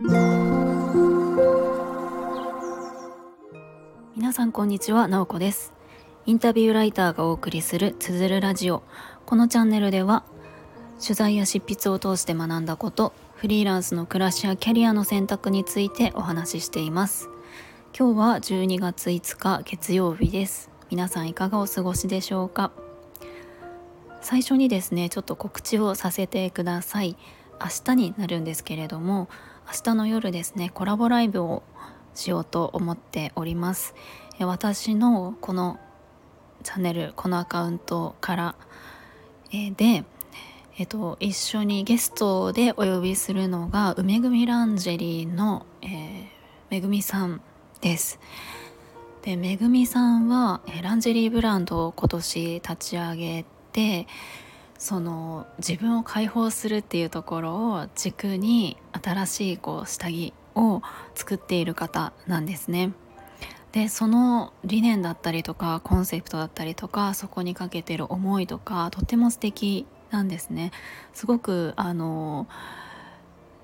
皆さんこんにちは、なおこです。インタビューライターがお送りするつづるラジオ。このチャンネルでは取材や執筆を通して学んだことフリーランスの暮らしやキャリアの選択についてお話ししています。今日は12月5日月曜日です。皆さんいかがお過ごしでしょうか？最初にですねちょっと告知をさせてください。明日になるんですけれども明日の夜ですねコラボライブをしようと思っております。私のこのチャンネルこのアカウントから、で、えっと、一緒にゲストでお呼びするのが梅組ランジェリーの、えー、めぐみさんです。でめぐみさんは、ランジェリーブランドを今年立ち上げてその自分を解放するっていうところを軸に新しいこう下着を作っている方なんですね。でその理念だったりとかコンセプトだったりとかそこにかけてる思いとかとても素敵なんですね。すごくあの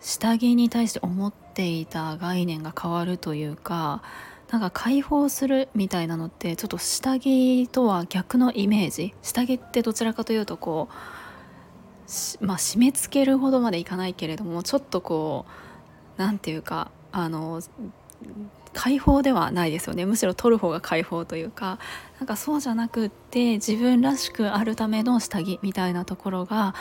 下着に対して思っていた概念が変わるというかなんか解放するみたいなのってちょっと下着とは逆のイメージ。下着ってどちらかというとこうまあ締め付けるほどまでいかないけれどもちょっとこう何て言うかあの解放ではないですよね。むしろ取る方が解放というか。なんかそうじゃなくって自分らしくあるための下着みたいなところが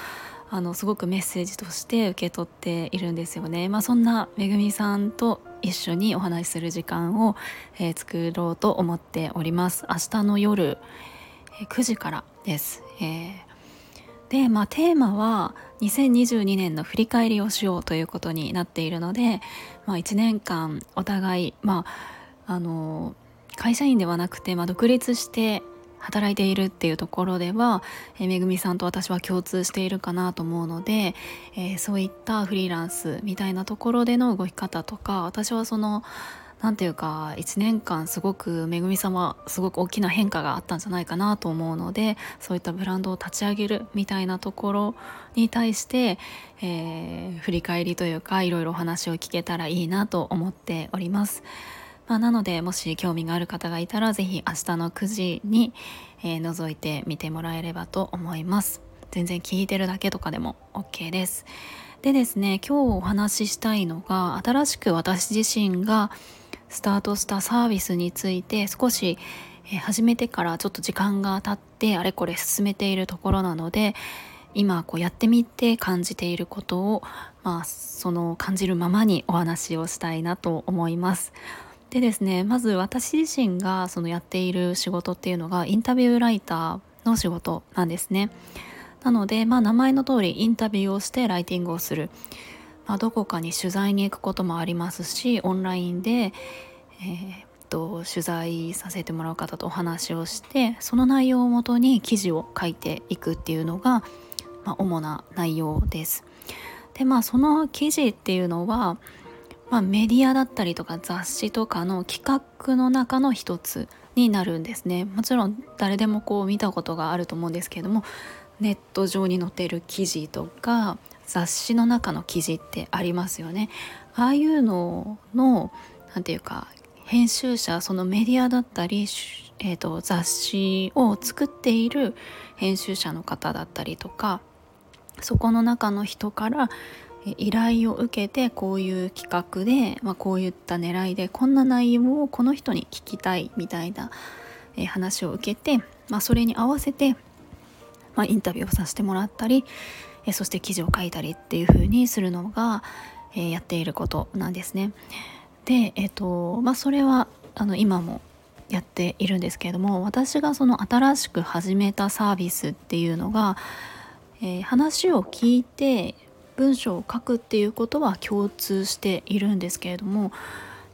あのすごくメッセージとして受け取っているんですよね。まあ、そんなめぐみさんと一緒にお話しする時間を、えー、作ろうと思っております。明日の夜、えー、9時からです。えー、で、まあ、テーマは2022年の振り返りをしようということになっているので、まあ、1年間お互い、まあ、あの会社員ではなくて、まあ、独立して働いているっていうところでは、えー、めぐみさんと私は共通しているかなと思うので、えー、そういったフリーランスみたいなところでの動き方とか私はその何て言うか1年間すごくめぐみ様すごく大きな変化があったんじゃないかなと思うのでそういったブランドを立ち上げるみたいなところに対して、えー、振り返りというかいろいろお話を聞けたらいいなと思っております。まあ、なのでもし興味がある方がいたら是非明日の9時に、えー、覗いてみてもらえればと思います全然聞いてるだけとかでも OK ですでですね今日お話ししたいのが新しく私自身がスタートしたサービスについて少し、始めてからちょっと時間が経ってあれこれ進めているところなので今こうやってみて感じていることを、まあ、その感じるままにお話をしたいなと思います。でですねまず私自身がそのやっている仕事っていうのがインタビューライターの仕事なんですねなのでまあ名前の通りインタビューをしてライティングをする、まあ、どこかに取材に行くこともありますしオンラインで、えー、と取材させてもらう方とお話をしてその内容をもとに記事を書いていくっていうのが、まあ、主な内容です。でまあその記事っていうのはまあ、メディアだったりとか雑誌とかの企画の中の一つになるんですね。もちろん誰でもこう見たことがあると思うんですけれどもネット上に載っている記事とか雑誌の中の記事ってありますよね。ああいうのの何て言うか編集者そのメディアだったり、えーと雑誌を作っている編集者の方だったりとかそこの中の人から依頼を受けてこういう企画で、まあ、こういった狙いでこんな内容をこの人に聞きたいみたいな、話を受けて、まあ、それに合わせて、まあ、インタビューをさせてもらったり、そして記事を書いたりっていう風にするのが、やっていることなんですね。で、えっ、とまあ、それはあの今もやっているんですけれども私がその新しく始めたサービスっていうのが、えー、話を聞いて文章を書くっていうことは共通しているんですけれども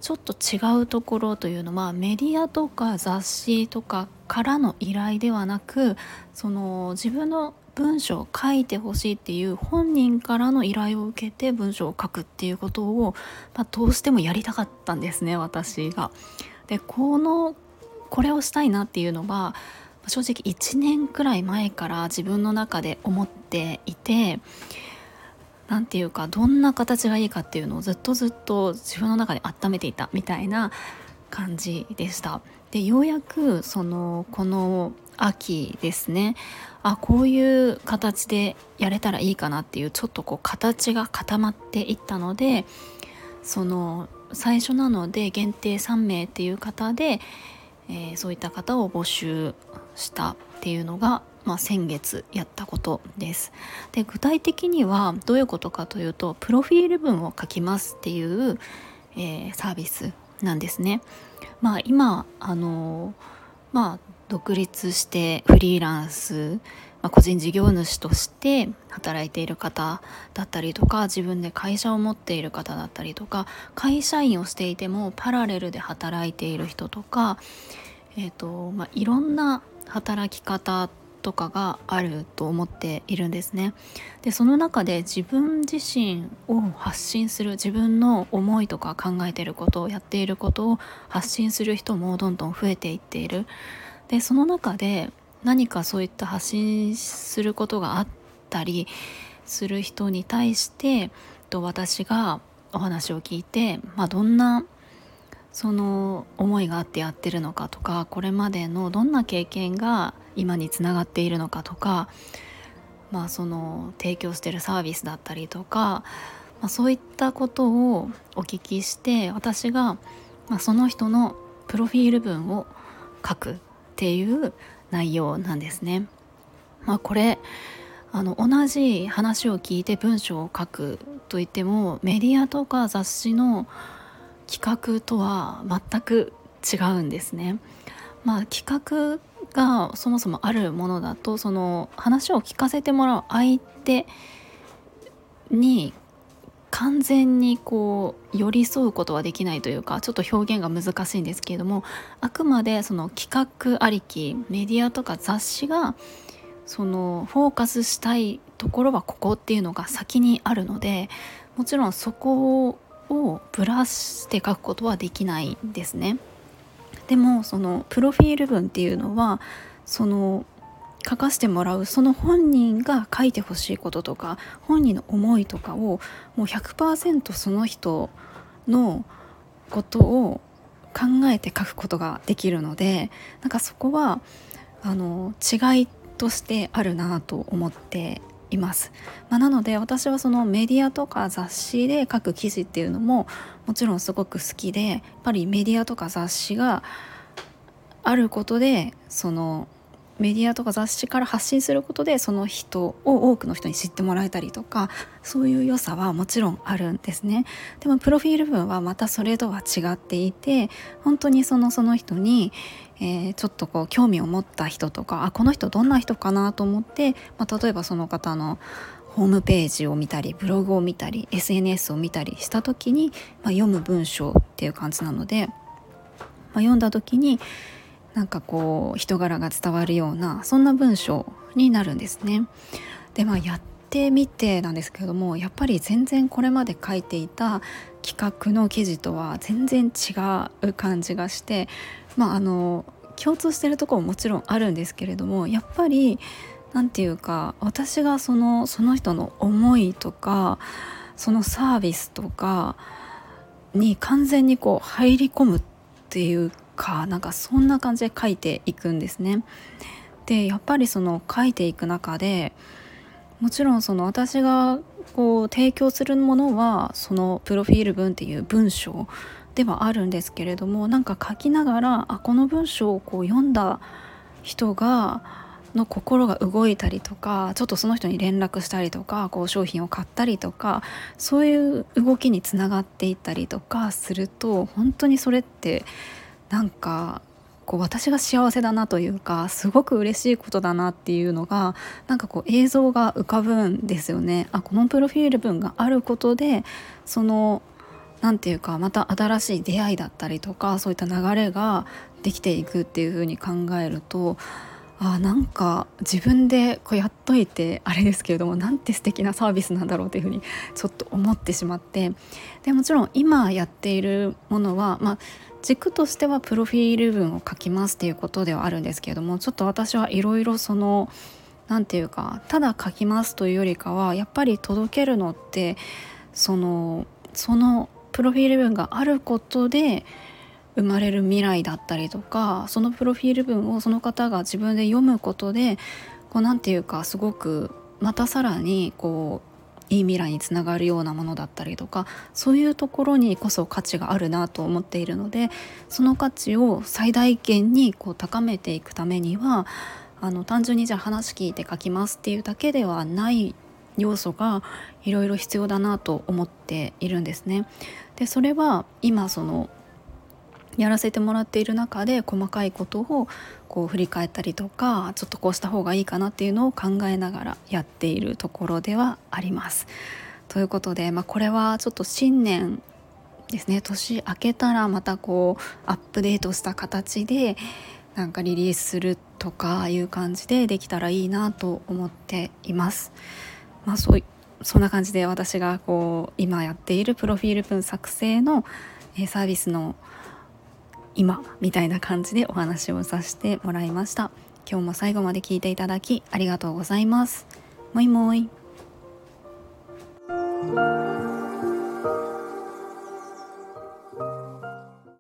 ちょっと違うところというのはメディアとか雑誌とかからの依頼ではなくその自分の文章を書いてほしいっていう本人からの依頼を受けて文章を書くっていうことを、まあ、どうしてもやりたかったんですね私が。でこのこれをしたいなっていうのは正直1年くらい前から自分の中で思っていて何て言うかどんな形がいいかっていうのをずっとずっと自分の中で温めていたみたいな感じでした。でようやくそのこの秋ですねあこういう形でやれたらいいかなっていうちょっとこう形が固まっていったのでその最初なので限定3名っていう方で、えー、そういった方を募集したっていうのが、まあ、先月やったことです。で具体的にはどういうことかというとプロフィール文を書きますっていう、えー、サービスなんですね。まあ今あのまあ独立してフリーランス、まあ、個人事業主として働いている方だったりとか自分で会社を持っている方だったりとか会社員をしていてもパラレルで働いている人とか、えーとまあ、いろんな働き方とかがあると思っているんですね。でその中で自分自身を発信する自分の思いとか考えていることをやっていることを発信する人もどんどん増えていっている。でその中で何かそういった発信することがあったりする人に対してと私がお話を聞いて、まあ、どんなその思いがあってやってるのかとかこれまでのどんな経験が今につながっているのかとか、まあ、その提供してるサービスだったりとか、まあ、そういったことをお聞きして私が、まあ、その人のプロフィール文を書くっていう内容なんですね。まあ、これあの同じ話を聞いて文章を書くといってもメディアとか雑誌の企画とは全く違うんですね。まあ、企画がそもそもあるものだとその話を聞かせてもらう相手に完全にこう寄り添うことはできないというかちょっと表現が難しいんですけれどもあくまでその企画ありきメディアとか雑誌がそのフォーカスしたいところはここっていうのが先にあるのでもちろんそこをぶらして書くことはできないんですね。でもそのプロフィール文っていうのはその書かせてもらうその本人が書いてほしいこととか本人の思いとかをもう100%その人のことを考えて書くことができるのでなんかそこはあの違いとしてあるなと思っています、まあ、なので私はそのメディアとか雑誌で書く記事っていうのももちろんすごく好きでやっぱりメディアとか雑誌があることでそのメディアとか雑誌から発信することでその人を多くの人に知ってもらえたりとかそういう良さはもちろんあるんですね。でもプロフィール文はまたそれとは違っていて本当にそのその人に、えー、ちょっとこう興味を持った人とかあこの人どんな人かなと思って、まあ、例えばその方のホームページを見たりブログを見たり SNS を見たりした時に、まあ、読む文章っていう感じなので、まあ、読んだ時になんかこう人柄が伝わるようなそんな文章になるんですね。でまあやってみてなんですけれどもやっぱり全然これまで書いていた企画の記事とは全然違う感じがしてまああの共通してるところももちろんあるんですけれどもやっぱり何て言うか私がそのその人の思いとかそのサービスとかに完全にこう入り込むっていうかなんかそんな感じで書いていくんですね。でやっぱりその書いていく中でもちろんその私がこう提供するものはそのプロフィール文っていう文章ではあるんですけれどもなんか書きながらあこの文章をこう読んだ人がの心が動いたりとかちょっとその人に連絡したりとかこう商品を買ったりとかそういう動きにつながっていったりとかすると本当にそれってなんかこう私が幸せだなというかすごく嬉しいことだなっていうのがなんかこう映像が浮かぶんですよね。あこのプロフィール文があることでその何て言うかまた新しい出会いだったりとかそういった流れができていくっていうふうに考えるとあなんか自分でこうやっといてあれですけれどもなんて素敵なサービスなんだろうっていうふうにちょっと思ってしまってでもちろん今やっているものはまあ軸としてはプロフィール文を書きますっていうことではあるんですけれどもちょっと私はいろいろその何て言うかただ書きますというよりかはやっぱり届けるのってそのそのプロフィール文があることで生まれる未来だったりとかそのプロフィール文をその方が自分で読むことでこう何て言うかすごくまたさらにこういい未来につながるようなものだったりとかそういうところにこそ価値があるなと思っているのでその価値を最大限にこう高めていくためにはあの単純にじゃあ話聞いて書きますっていうだけではない要素がいろいろ必要だなと思っているんですね。でそれは今そのやらせてもらっている中で細かいことをこう振り返ったりとかちょっとこうした方がいいかなっていうのを考えながらやっているところではあります。ということで、まあ、これはちょっと新年ですね年明けたらまたこうアップデートした形でなんかリリースするとかいう感じでできたらいいなと思っています。まあ、そうそんな感じで私がこう今やっているプロフィール文作成のサービスの今みたいな感じでお話をさせてもらいました。今日も最後まで聞いていただきありがとうございます。もいもい。